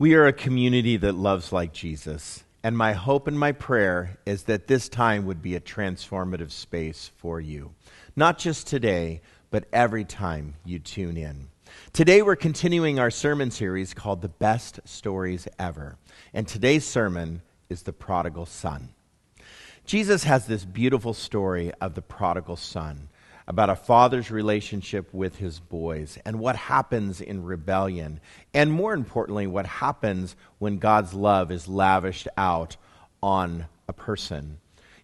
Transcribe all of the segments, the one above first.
We are a community that loves like Jesus. And my hope and my prayer is that this time would be a transformative space for you. Not just today, but every time you tune in. Today, we're continuing our sermon series called The Best Stories Ever. And today's sermon is The Prodigal Son. Jesus has this beautiful story of the prodigal son about a father's relationship with his boys and what happens in rebellion. And more importantly, what happens when God's love is lavished out on a person.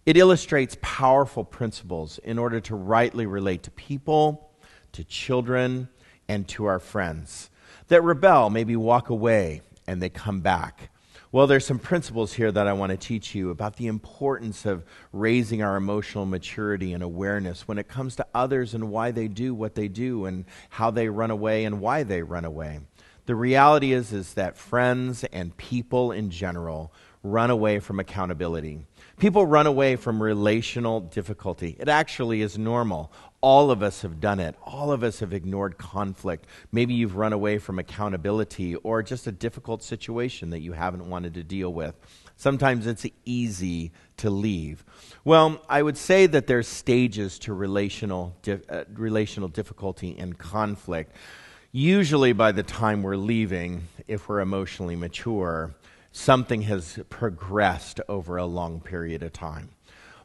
It illustrates powerful principles in order to rightly relate to people, to children, and to our friends. That rebel, maybe walk away, and they come back well, there's some principles here that I want to teach you about the importance of raising our emotional maturity and awareness when it comes to others and why they do what they do and how they run away and why they run away. The reality is is that friends and people in general run away from accountability. People run away from relational difficulty. It actually is normal. All of us have done it. All of us have ignored conflict. Maybe you've run away from accountability or just a difficult situation that you haven't wanted to deal with. Sometimes it's easy to leave. Well, I would say that there's stages to relational, di- uh, relational difficulty and conflict. Usually, by the time we're leaving, if we're emotionally mature, something has progressed over a long period of time.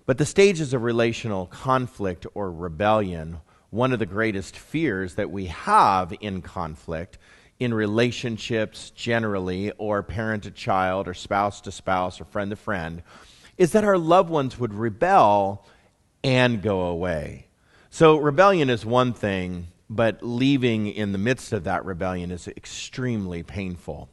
But the stages of relational conflict or rebellion, one of the greatest fears that we have in conflict, in relationships generally, or parent to child, or spouse to spouse, or friend to friend, is that our loved ones would rebel and go away. So, rebellion is one thing, but leaving in the midst of that rebellion is extremely painful.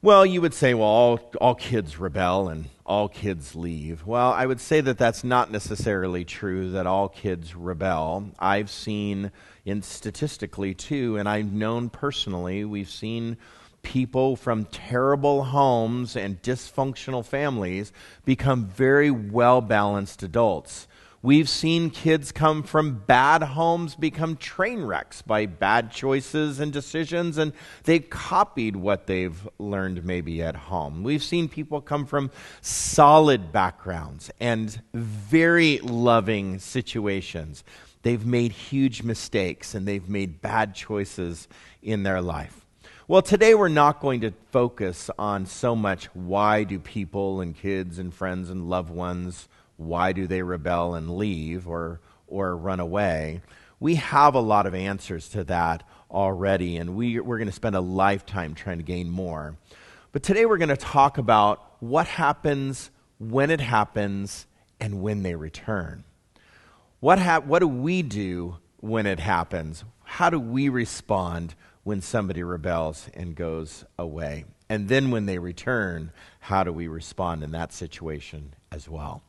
Well, you would say, well, all, all kids rebel and all kids leave. Well, I would say that that's not necessarily true, that all kids rebel. I've seen, in statistically too, and I've known personally, we've seen people from terrible homes and dysfunctional families become very well balanced adults. We've seen kids come from bad homes become train wrecks by bad choices and decisions, and they've copied what they've learned maybe at home. We've seen people come from solid backgrounds and very loving situations. They've made huge mistakes and they've made bad choices in their life. Well, today we're not going to focus on so much why do people and kids and friends and loved ones why do they rebel and leave or, or run away? We have a lot of answers to that already, and we, we're going to spend a lifetime trying to gain more. But today we're going to talk about what happens when it happens and when they return. What, ha- what do we do when it happens? How do we respond when somebody rebels and goes away? And then when they return, how do we respond in that situation as well?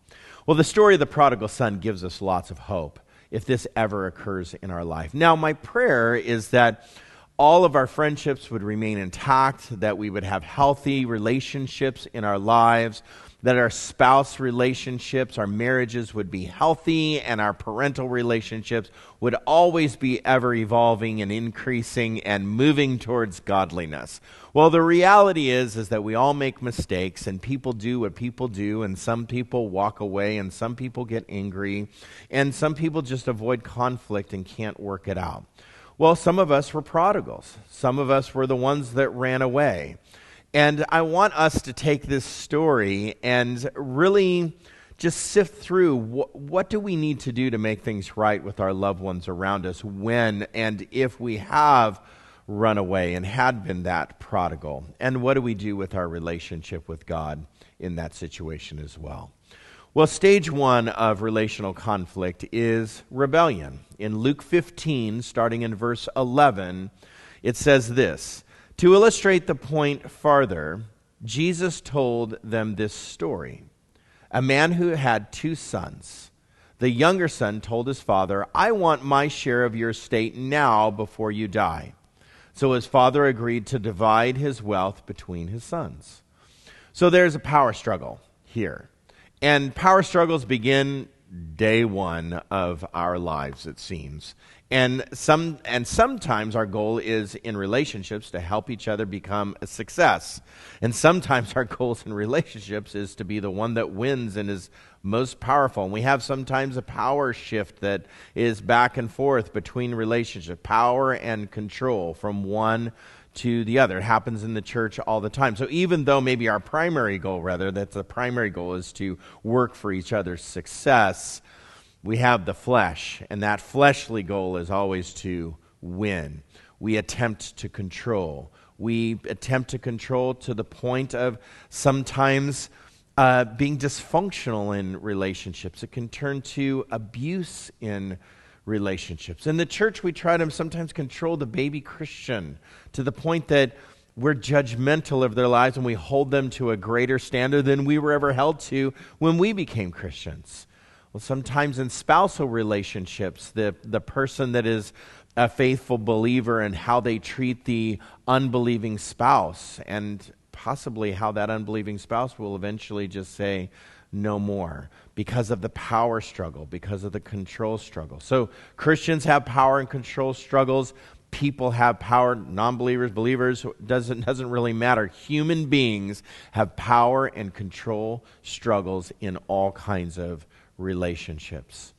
Well, the story of the prodigal son gives us lots of hope if this ever occurs in our life. Now, my prayer is that all of our friendships would remain intact, that we would have healthy relationships in our lives, that our spouse relationships, our marriages would be healthy, and our parental relationships would always be ever evolving and increasing and moving towards godliness. Well, the reality is is that we all make mistakes and people do what people do and some people walk away and some people get angry and some people just avoid conflict and can't work it out. Well, some of us were prodigals. Some of us were the ones that ran away. And I want us to take this story and really just sift through what, what, do we need to do to make things right with our loved ones around us when and if we have run away and had been that prodigal? And what do we do with our relationship with God in that situation as well? Well, stage one of relational conflict is rebellion. In Luke 15, starting in verse 11, it says this To illustrate the point farther, Jesus told them this story. A man who had two sons. The younger son told his father, I want my share of your estate now before you die. So his father agreed to divide his wealth between his sons. So there's a power struggle here. And power struggles begin day one of our lives, it seems. And, some, and sometimes our goal is in relationships to help each other become a success. And sometimes our goals in relationships is to be the one that wins and is most powerful. And we have sometimes a power shift that is back and forth between relationship, power and control from one to the other. It happens in the church all the time. So even though maybe our primary goal, rather, that's the primary goal is to work for each other's success, we have the flesh, and that fleshly goal is always to win. We attempt to control. We attempt to control to the point of sometimes uh, being dysfunctional in relationships. It can turn to abuse in relationships. In the church, we try to sometimes control the baby Christian to the point that we're judgmental of their lives and we hold them to a greater standard than we were ever held to when we became Christians. Well, sometimes in spousal relationships, the, the person that is a faithful believer and how they treat the unbelieving spouse, and possibly how that unbelieving spouse will eventually just say, no more because of the power struggle, because of the control struggle. So Christians have power and control struggles. People have power, non believers, believers, doesn't, doesn't really matter. Human beings have power and control struggles in all kinds of relationships.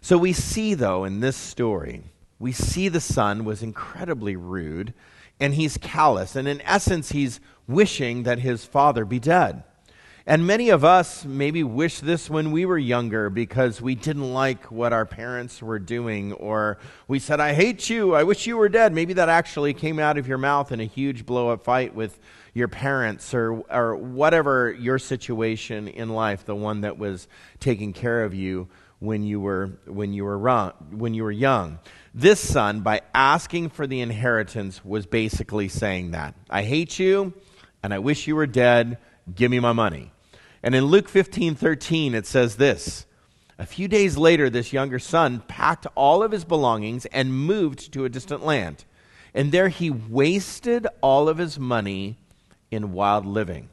So we see, though, in this story, we see the son was incredibly rude and he's callous. And in essence, he's wishing that his father be dead. And many of us maybe wish this when we were younger because we didn't like what our parents were doing, or we said, I hate you, I wish you were dead. Maybe that actually came out of your mouth in a huge blow up fight with your parents, or, or whatever your situation in life, the one that was taking care of you when you were, when you were, wrong, when you were young. This son, by asking for the inheritance, was basically saying that I hate you, and I wish you were dead. Give me my money. And in Luke 15 13, it says this A few days later, this younger son packed all of his belongings and moved to a distant land. And there he wasted all of his money in wild living.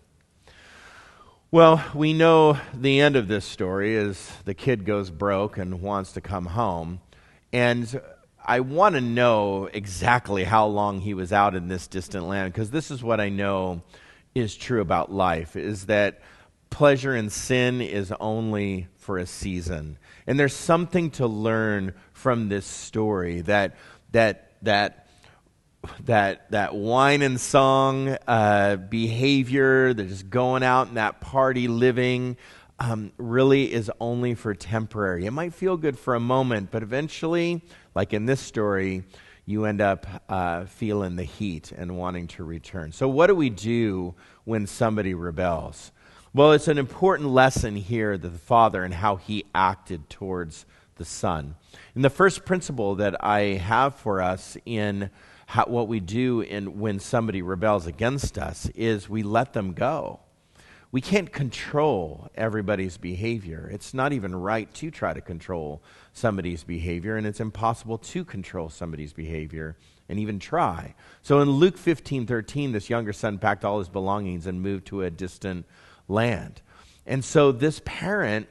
Well, we know the end of this story is the kid goes broke and wants to come home. And I want to know exactly how long he was out in this distant land because this is what I know is true about life is that pleasure in sin is only for a season. And there's something to learn from this story that that that that that wine and song uh, behavior, that just going out and that party living, um, really is only for temporary. It might feel good for a moment, but eventually, like in this story, you end up uh, feeling the heat and wanting to return. So, what do we do when somebody rebels? Well, it's an important lesson here that the Father and how he acted towards the Son. And the first principle that I have for us in how, what we do in, when somebody rebels against us is we let them go. We can't control everybody's behavior. It's not even right to try to control somebody's behavior, and it's impossible to control somebody's behavior and even try. So in Luke 15 13, this younger son packed all his belongings and moved to a distant land. And so this parent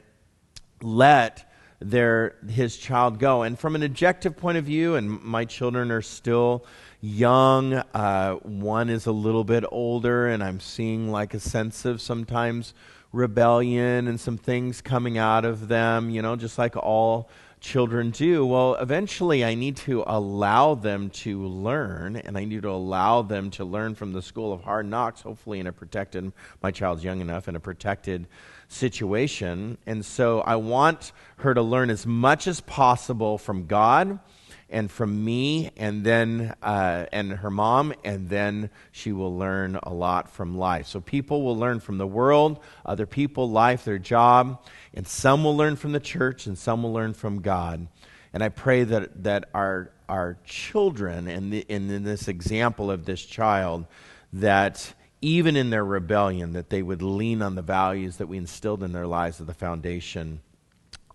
let their his child go. And from an objective point of view, and my children are still young. Uh, one is a little bit older, and I'm seeing like a sense of sometimes rebellion and some things coming out of them. You know, just like all children do. Well, eventually, I need to allow them to learn, and I need to allow them to learn from the school of hard knocks, hopefully, in a protected, my child's young enough, in a protected situation. And so I want her to learn as much as possible from God and from me and then uh, and her mom and then she will learn a lot from life. So people will learn from the world other people life their job and some will learn from the church and some will learn from god. And i pray that that our our children and in, in this example of this child that even in their rebellion that they would lean on the values that we instilled in their lives of the foundation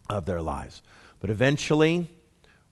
of their lives. But eventually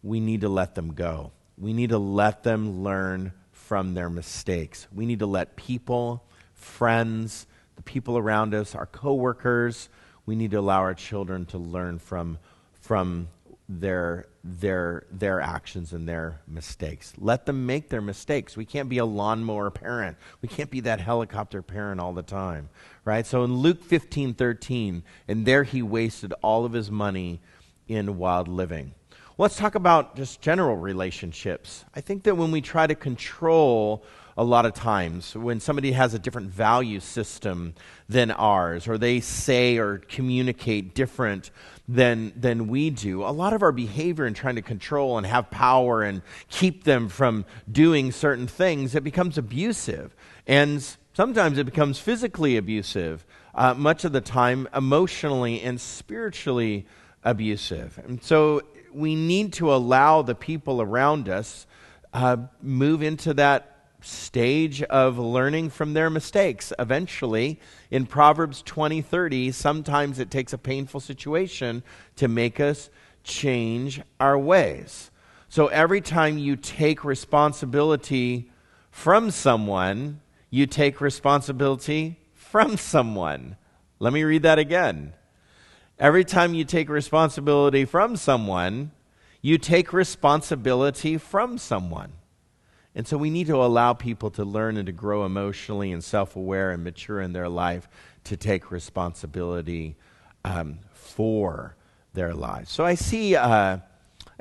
we need to let them go. We need to let them learn from their mistakes. We need to let people, friends, the people around us, our coworkers, we need to allow our children to learn from from their their their actions and their mistakes. Let them make their mistakes. We can't be a lawnmower parent. We can't be that helicopter parent all the time, right? So in Luke 15, 13, and there he wasted all of his money in wild living. Let's talk about just general relationships. I think that when we try to control a lot of times when somebody has a different value system than ours, or they say or communicate different than, than we do, a lot of our behavior in trying to control and have power and keep them from doing certain things, it becomes abusive. And sometimes it becomes physically abusive, uh, much of the time, emotionally and spiritually abusive. And so we need to allow the people around us uh, move into that stage of learning from their mistakes. Eventually, in Proverbs 20:30, sometimes it takes a painful situation to make us change our ways. So every time you take responsibility from someone, you take responsibility from someone. Let me read that again. Every time you take responsibility from someone, you take responsibility from someone. And so we need to allow people to learn and to grow emotionally and self aware and mature in their life to take responsibility um, for their lives. So I see, uh,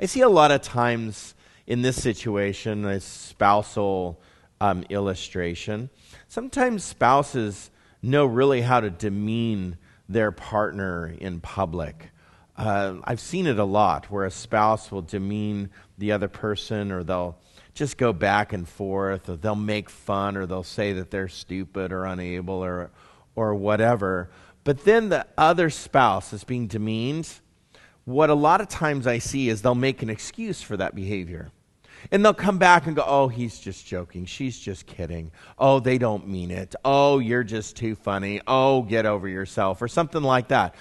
I see a lot of times in this situation, a spousal um, illustration, sometimes spouses know really how to demean their partner in public. Uh, I've seen it a lot where a spouse will demean the other person or they'll just go back and forth, or they'll make fun, or they'll say that they're stupid or unable or, or whatever. But then the other spouse is being demeaned. What a lot of times I see is they'll make an excuse for that behavior. And they'll come back and go, oh, he's just joking. She's just kidding. Oh, they don't mean it. Oh, you're just too funny. Oh, get over yourself, or something like that.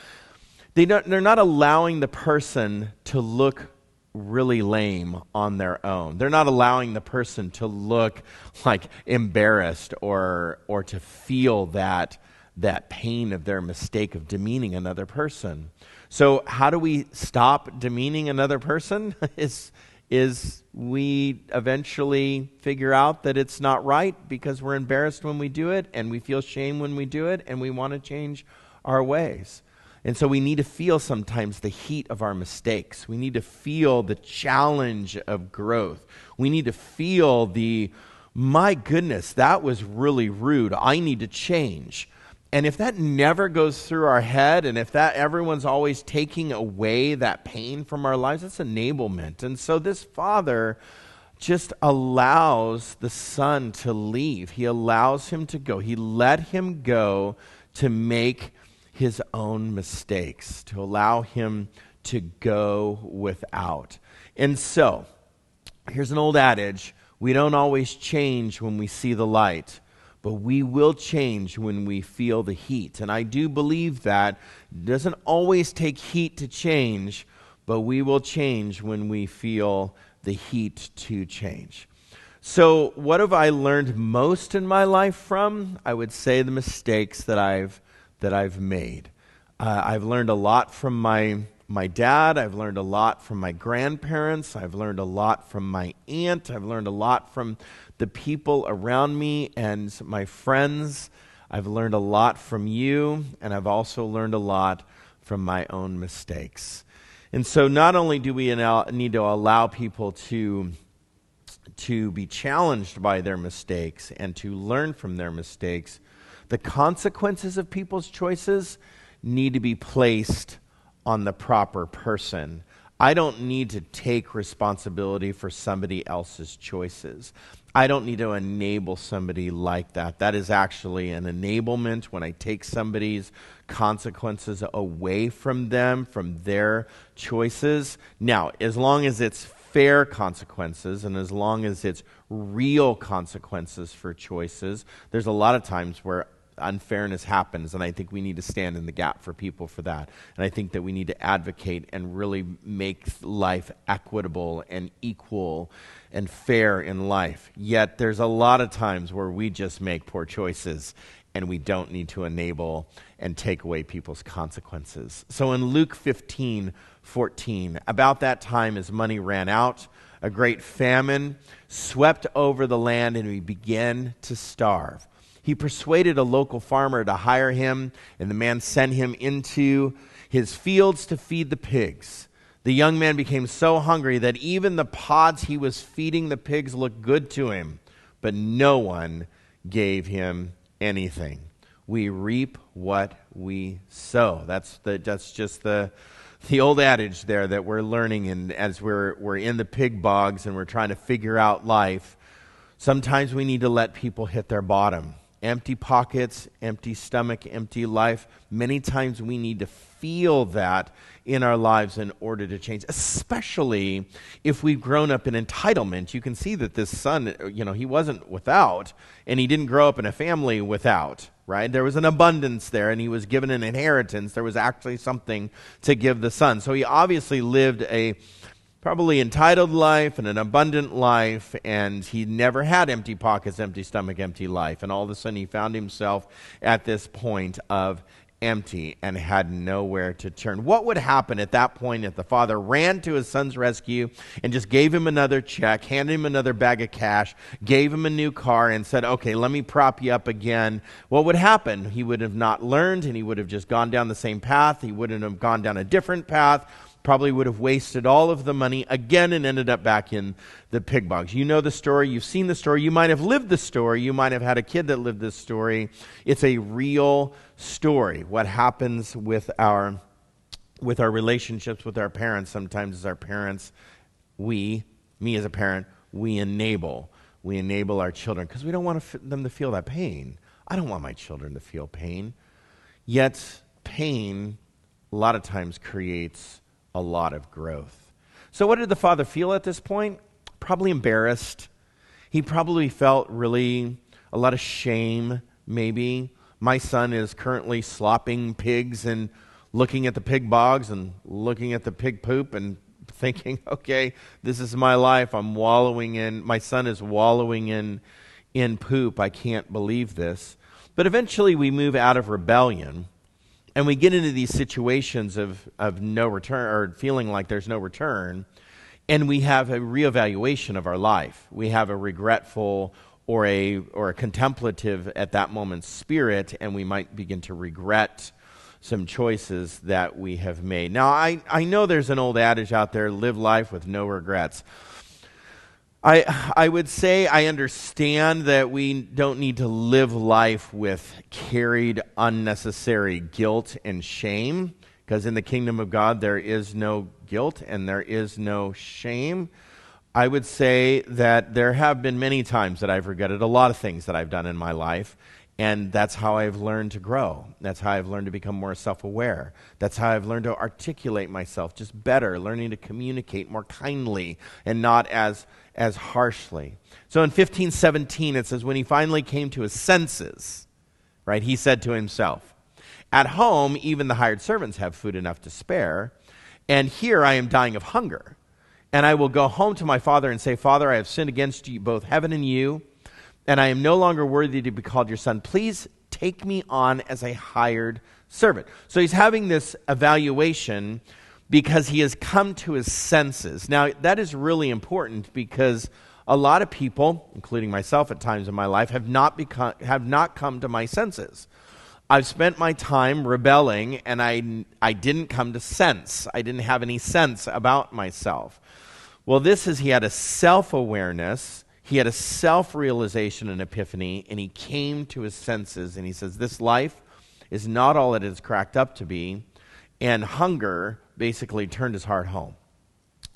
They they're not allowing the person to look really lame on their own. They're not allowing the person to look like embarrassed or or to feel that that pain of their mistake of demeaning another person. So how do we stop demeaning another person? is is we eventually figure out that it's not right because we're embarrassed when we do it and we feel shame when we do it and we want to change our ways. And so we need to feel sometimes the heat of our mistakes. We need to feel the challenge of growth. We need to feel the, my goodness, that was really rude. I need to change. And if that never goes through our head, and if that everyone's always taking away that pain from our lives, that's enablement. And so this father just allows the son to leave. He allows him to go. He let him go to make his own mistakes, to allow him to go without. And so, here's an old adage we don't always change when we see the light, but we will change when we feel the heat. And I do believe that it doesn't always take heat to change, but we will change when we feel the heat to change. So, what have I learned most in my life from? I would say the mistakes that I've that I've made. Uh, I've learned a lot from my, my dad. I've learned a lot from my grandparents. I've learned a lot from my aunt. I've learned a lot from the people around me and my friends. I've learned a lot from you, and I've also learned a lot from my own mistakes. And so, not only do we need to allow people to, to be challenged by their mistakes and to learn from their mistakes, the consequences of people's choices need to be placed on the proper person. I don't need to take responsibility for somebody else's choices. I don't need to enable somebody like that. That is actually an enablement when I take somebody's consequences away from them, from their choices. Now, as long as it's fair consequences and as long as it's real consequences for choices, there's a lot of times where unfairness happens, and I think we need to stand in the gap for people for that. And I think that we need to advocate and really make life equitable and equal and fair in life. Yet there's a lot of times where we just make poor choices and we don't need to enable and take away people's consequences. So in Luke 15, 14, about that time as money ran out, a great famine swept over the land and we began to starve. He persuaded a local farmer to hire him, and the man sent him into his fields to feed the pigs. The young man became so hungry that even the pods he was feeding the pigs looked good to him, but no one gave him anything. We reap what we sow. That's, the, that's just the, the old adage there that we're learning and as we're, we're in the pig bogs and we're trying to figure out life. Sometimes we need to let people hit their bottom. Empty pockets, empty stomach, empty life. Many times we need to feel that in our lives in order to change, especially if we've grown up in entitlement. You can see that this son, you know, he wasn't without, and he didn't grow up in a family without, right? There was an abundance there, and he was given an inheritance. There was actually something to give the son. So he obviously lived a probably entitled life and an abundant life, and he never had empty pockets, empty stomach, empty life. And all of a sudden, he found himself at this point of empty and had nowhere to turn. What would happen at that point if the father ran to his son's rescue and just gave him another check, handed him another bag of cash, gave him a new car, and said, Okay, let me prop you up again? What would happen? He would have not learned and he would have just gone down the same path. He wouldn't have gone down a different path probably would have wasted all of the money again and ended up back in the pig bogs. You know the story, you've seen the story, you might have lived the story, you might have had a kid that lived this story. It's a real story. What happens with our with our relationships with our parents sometimes as our parents we me as a parent we enable we enable our children because we don't want f- them to feel that pain i don't want my children to feel pain yet pain a lot of times creates a lot of growth. So, what did the father feel at this point? Probably embarrassed. He probably felt really a lot of shame, maybe. My son is currently slopping pigs and looking at the pig bogs and looking at the pig poop and thinking, okay, this is my life. I'm wallowing in, my son is wallowing in, in poop. I can't believe this. But eventually we move out of rebellion and we get into these situations of, of no return or feeling like there's no return, and we have a reevaluation of our life. We have a regretful or a, or a contemplative at that moment spirit, and we might begin to regret some choices that we have made. Now, I, I know there's an old adage out there live life with no regrets. I, I would say I understand that we don't need to live life with carried unnecessary guilt and shame, because in the kingdom of God there is no guilt and there is no shame. I would say that there have been many times that I've regretted a lot of things that I've done in my life, and that's how I've learned to grow. That's how I've learned to become more self aware. That's how I've learned to articulate myself just better, learning to communicate more kindly and not as, as harshly. So in 1517, it says, when he finally came to his senses, right, he said to himself, At home, even the hired servants have food enough to spare, and here I am dying of hunger. And I will go home to my father and say, Father, I have sinned against you, both heaven and you and I am no longer worthy to be called your son. Please take me on as a hired servant. So he's having this evaluation because he has come to his senses. Now, that is really important because a lot of people, including myself at times in my life, have not, become, have not come to my senses. I've spent my time rebelling and I, I didn't come to sense. I didn't have any sense about myself. Well, this is he had a self awareness he had a self realization and epiphany, and he came to his senses, and he says, This life is not all it is cracked up to be. And hunger basically turned his heart home.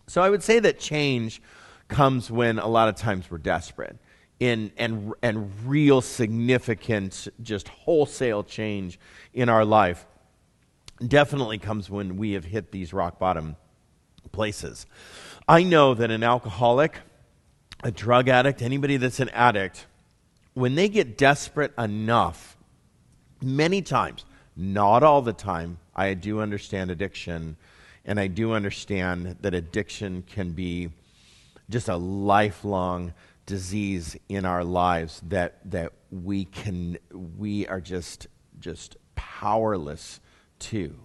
So I would say that change comes when a lot of times we're desperate. In, and, and real significant, just wholesale change in our life definitely comes when we have hit these rock bottom places. I know that an alcoholic a drug addict, anybody that's an addict, when they get desperate enough Many times, not all the time, I do understand addiction, and I do understand that addiction can be just a lifelong disease in our lives that, that we can we are just just powerless to.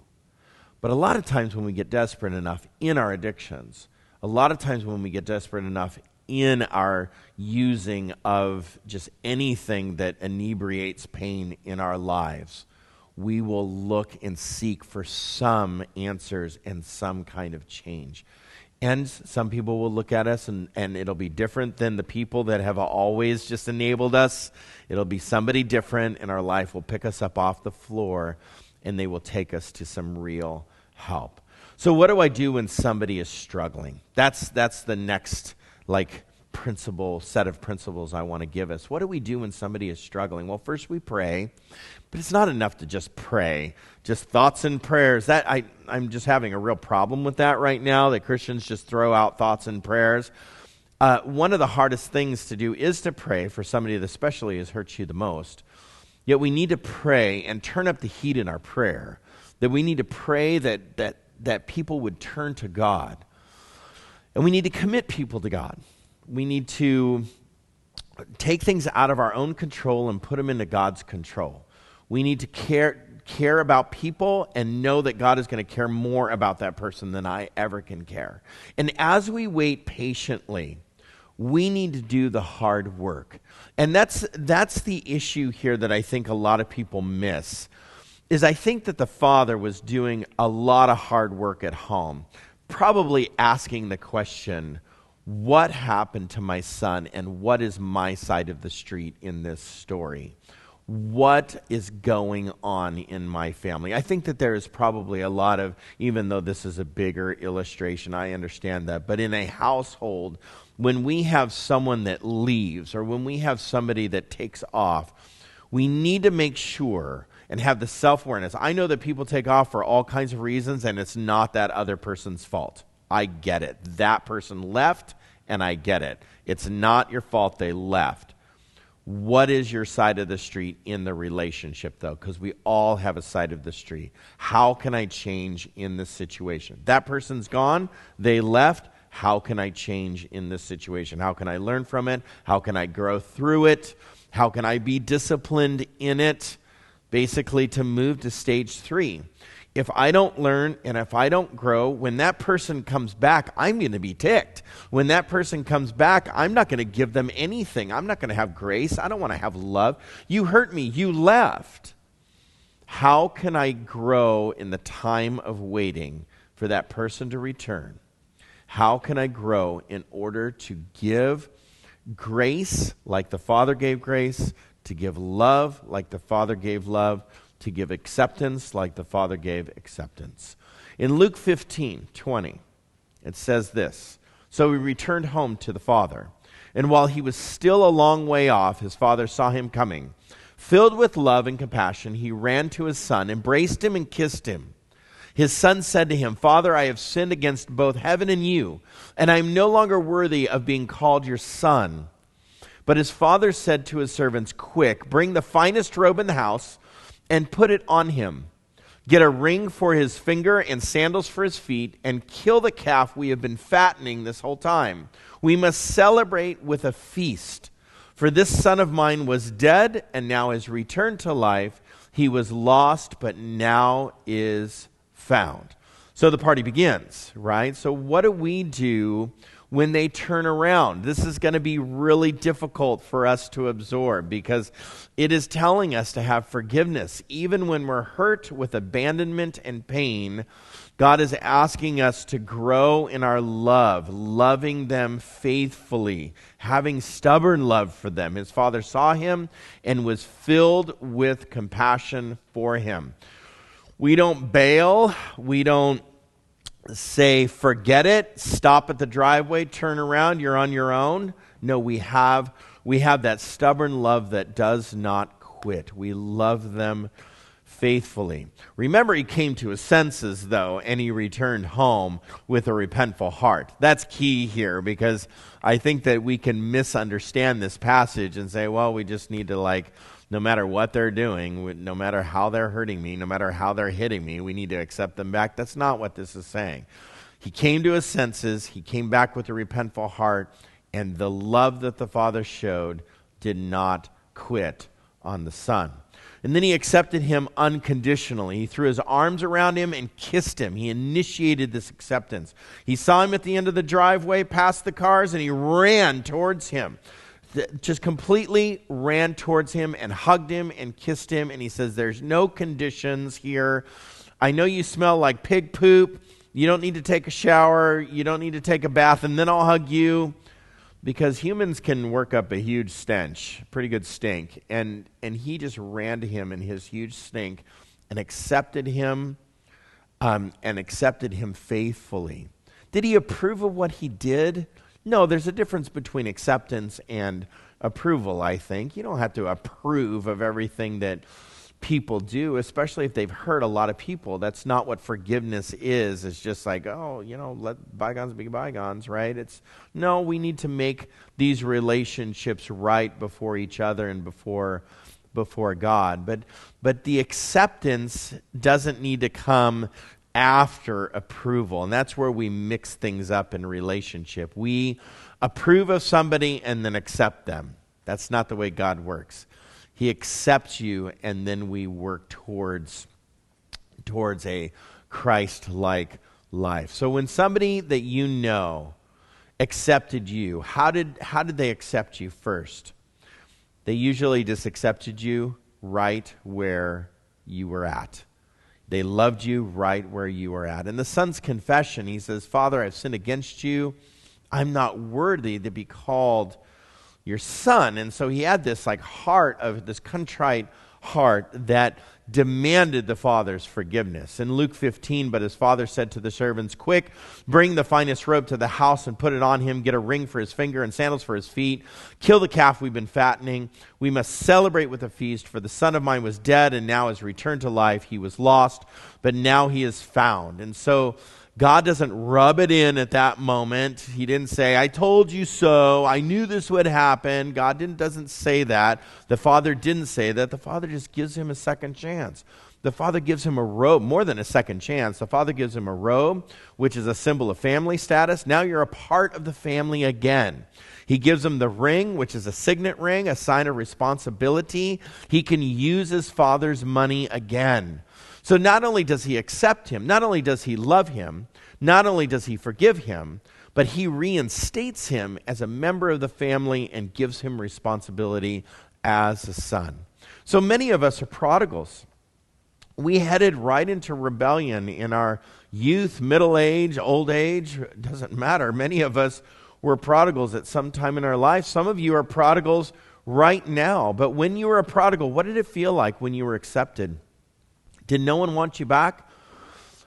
But a lot of times when we get desperate enough in our addictions, a lot of times when we get desperate enough in our using of just anything that inebriates pain in our lives, we will look and seek for some answers and some kind of change. And some people will look at us and, and it'll be different than the people that have always just enabled us. It'll be somebody different in our life will pick us up off the floor and they will take us to some real help. So what do I do when somebody is struggling? That's that's the next like principle set of principles I want to give us. What do we do when somebody is struggling? Well, first we pray, but it's not enough to just pray. Just thoughts and prayers. That I I'm just having a real problem with that right now that Christians just throw out thoughts and prayers. Uh, one of the hardest things to do is to pray for somebody that especially has hurt you the most. Yet we need to pray and turn up the heat in our prayer. That we need to pray that that that people would turn to God. And we need to commit people to God. We need to take things out of our own control and put them into God's control. We need to care, care about people and know that God is going to care more about that person than I ever can care. And as we wait patiently, we need to do the hard work. And that's, that's the issue here that I think a lot of people miss is I think that the father was doing a lot of hard work at home, probably asking the question, what happened to my son and what is my side of the street in this story? What is going on in my family? I think that there is probably a lot of, even though this is a bigger illustration, I understand that, but in a household, when we have someone that leaves or when we have somebody that takes off, we need to make sure and have the self awareness. I know that people take off for all kinds of reasons, and it's not that other person's fault. I get it. That person left, and I get it. It's not your fault they left. What is your side of the street in the relationship, though? Because we all have a side of the street. How can I change in this situation? That person's gone, they left. How can I change in this situation? How can I learn from it? How can I grow through it? How can I be disciplined in it? Basically to move to stage three. If I don't learn and if I don't grow, when that person comes back, I'm going to be ticked. When that person comes back, I'm not going to give them anything. I'm not going to have grace. I don't want to have love. You hurt me. You left. How can I grow in the time of waiting for that person to return? How can I grow in order to give grace like the Father gave grace, to give love like the Father gave love, to give acceptance like the Father gave acceptance. In Luke 15 20, it says this So he returned home to the Father. And while he was still a long way off, his father saw him coming. Filled with love and compassion, he ran to his son, embraced him, and kissed him. His son said to him, Father, I have sinned against both heaven and you, and I am no longer worthy of being called your son. But his father said to his servants, Quick, bring the finest robe in the house and put it on him. Get a ring for his finger and sandals for his feet, and kill the calf we have been fattening this whole time. We must celebrate with a feast. For this son of mine was dead and now has returned to life. He was lost, but now is found. So the party begins, right? So, what do we do when they turn around. This is going to be really difficult for us to absorb because it is telling us to have forgiveness. Even when we're hurt with abandonment and pain, God is asking us to grow in our love, loving them faithfully, having stubborn love for them. His father saw him and was filled with compassion for him. We don't bail, we don't say, forget it, stop at the driveway, turn around, you're on your own. No, we have, we have that stubborn love that does not quit. We love them faithfully. Remember, he came to his senses, though, and he returned home with a repentful heart. That's key here because I think that we can misunderstand this passage and say, well, we just need to like no matter what they're doing, no matter how they're hurting me, no matter how they're hitting me, we need to accept them back. That's not what this is saying. He came to his senses, he came back with a repentful heart, and the love that the Father showed did not quit on the Son. And then he accepted him unconditionally. He threw his arms around him and kissed him. He initiated this acceptance. He saw him at the end of the driveway, past the cars, and he ran towards him. Just completely ran towards him and hugged him and kissed him. And he says, There's no conditions here. I know you smell like pig poop. You don't need to take a shower. You don't need to take a bath, and then I'll hug you because humans can work up a huge stench, pretty good stink. And, and he just ran to him in his huge stink and accepted him um, and accepted him faithfully. Did he approve of what he did? No, there's a difference between acceptance and approval, I think. You don't have to approve of everything that people do, especially if they've hurt a lot of people. That's not what forgiveness is. It's just like, oh, you know, let bygones be bygones, right? It's no, we need to make these relationships right before each other and before before God. But but the acceptance doesn't need to come after approval. And that's where we mix things up in relationship. We approve of somebody and then accept them. That's not the way God works. He accepts you, and then we work towards, towards a Christ like life. So when somebody that you know accepted you, how did, how did they accept you first? They usually just accepted you right where you were at. They loved you right where you were at. In the son's confession, he says, Father, I've sinned against you. I'm not worthy to be called your son. And so he had this like heart of this contrite heart that demanded the father's forgiveness. In Luke 15, but his father said to the servants, Quick, bring the finest robe to the house and put it on him. Get a ring for his finger and sandals for his feet. Kill the calf we've been fattening. We must celebrate with a feast, for the son of mine was dead and now has returned to life. He was lost, but now he is found. And so God doesn't rub it in at that moment. He didn't say, I told you so. I knew this would happen. God didn't, doesn't say that. The Father didn't say that. The Father just gives him a second chance. The Father gives him a robe, more than a second chance. The Father gives him a robe, which is a symbol of family status. Now you're a part of the family again. He gives him the ring, which is a signet ring, a sign of responsibility. He can use his Father's money again. So not only does he accept him, not only does he love him, not only does he forgive him, but he reinstates him as a member of the family and gives him responsibility as a son. So many of us are prodigals. We headed right into rebellion in our youth, middle age, old age, doesn't matter. Many of us were prodigals at some time in our life. Some of you are prodigals right now. But when you were a prodigal, what did it feel like when you were accepted? Did no one want you back?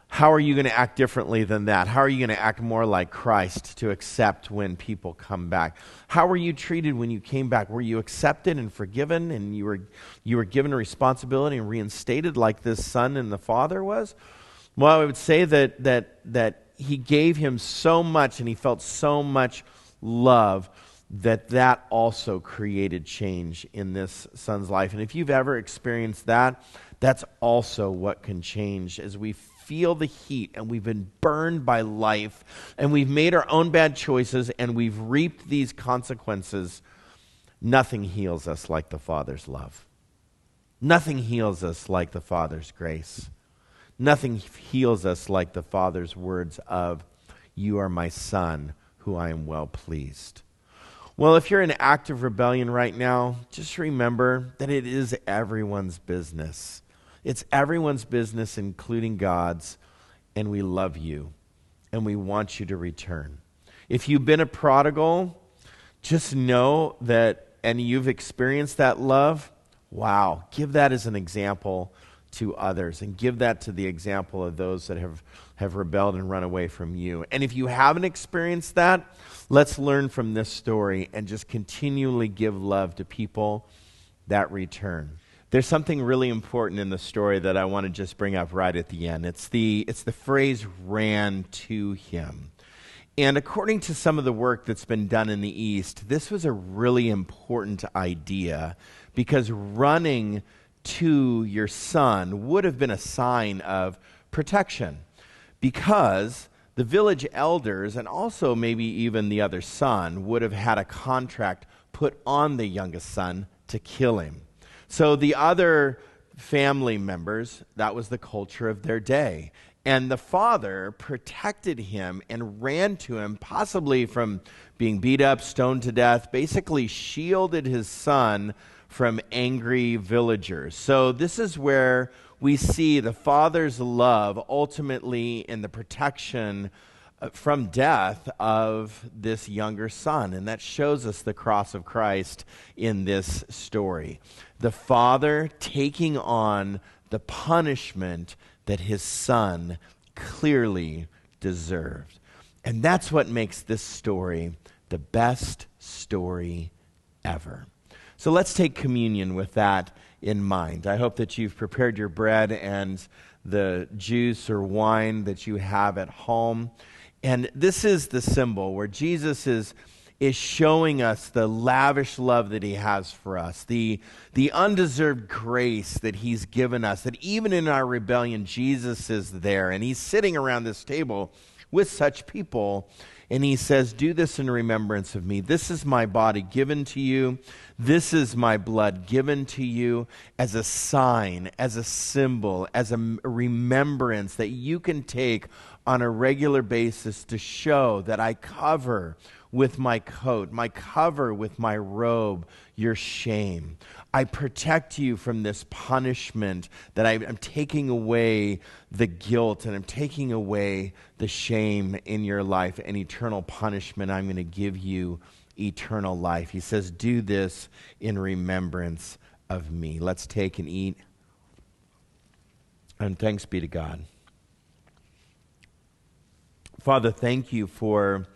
How are you going to act differently than that? How are you going to act more like Christ to accept when people come back? How were you treated when you came back? Were you accepted and forgiven and you were, you were given a responsibility and reinstated like this son and the father was? Well, I would say that, that, that he gave him so much and he felt so much love that that also created change in this son's life. And if you've ever experienced that, that's also what can change as we feel the heat and we've been burned by life and we've made our own bad choices and we've reaped these consequences. Nothing heals us like the Father's love. Nothing heals us like the Father's grace. Nothing heals us like the Father's words of, You are my Son, who I am well pleased. Well, if you're in active rebellion right now, just remember that it is everyone's business. It's everyone's business, including God's, and we love you and we want you to return. If you've been a prodigal, just know that, and you've experienced that love, wow, give that as an example to others and give that to the example of those that have, have rebelled and run away from you. And if you haven't experienced that, let's learn from this story and just continually give love to people that return. There's something really important in the story that I want to just bring up right at the end. It's the, it's the phrase ran to him. And according to some of the work that's been done in the East, this was a really important idea because running to your son would have been a sign of protection. Because the village elders and also maybe even the other son would have had a contract put on the youngest son to kill him. So the other family members, that was the culture of their day. And the father protected him and ran to him, possibly from being beat up, stoned to death, basically shielded his son from angry villagers. So, this is where we see the father's love ultimately in the protection uh, from death of this younger son. And that shows us the cross of Christ in this story. The father taking on the punishment that his son clearly deserved. And that's what makes this story the best story ever. So let's take communion with that in mind. I hope that you've prepared your bread and the juice or wine that you have at home. And this is the symbol where Jesus is is showing us the lavish love that he has for us, the, the undeserved grace that he's given us, that even in our rebellion, Jesus is there. And he's sitting around this table with such people. And he says, Do this in remembrance of me. This is my body given to you. This is my blood given to you as a sign, as a symbol, as a remembrance that you can take on a regular basis to show that I cover with my coat, my cover with my robe, your shame. I protect you from this punishment that I, am taking away the guilt and I'm taking away the shame in your life and eternal punishment. I'm going to give you eternal life. He says, Do this in remembrance of me. Let's take and eat. And thanks be to God. Father, thank you for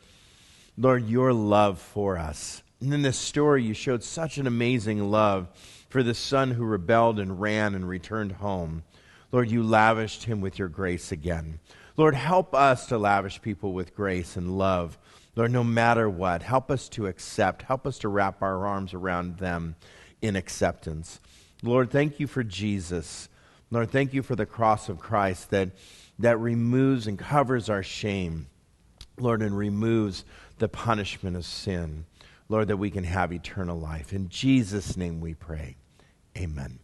Lord, your love for us. And in this story, you showed such an amazing love for the son who rebelled and ran and returned home. Lord, you lavished him with your grace again. Lord, help us to lavish people with grace and love. Lord, no matter what, help us to accept. Help us to wrap our arms around them in acceptance. Lord, thank you for Jesus. Lord, thank you for the cross of Christ that, that removes and covers our shame. Lord, and removes the punishment of sin. Lord, that we can have eternal life. In Jesus' name we pray. Amen.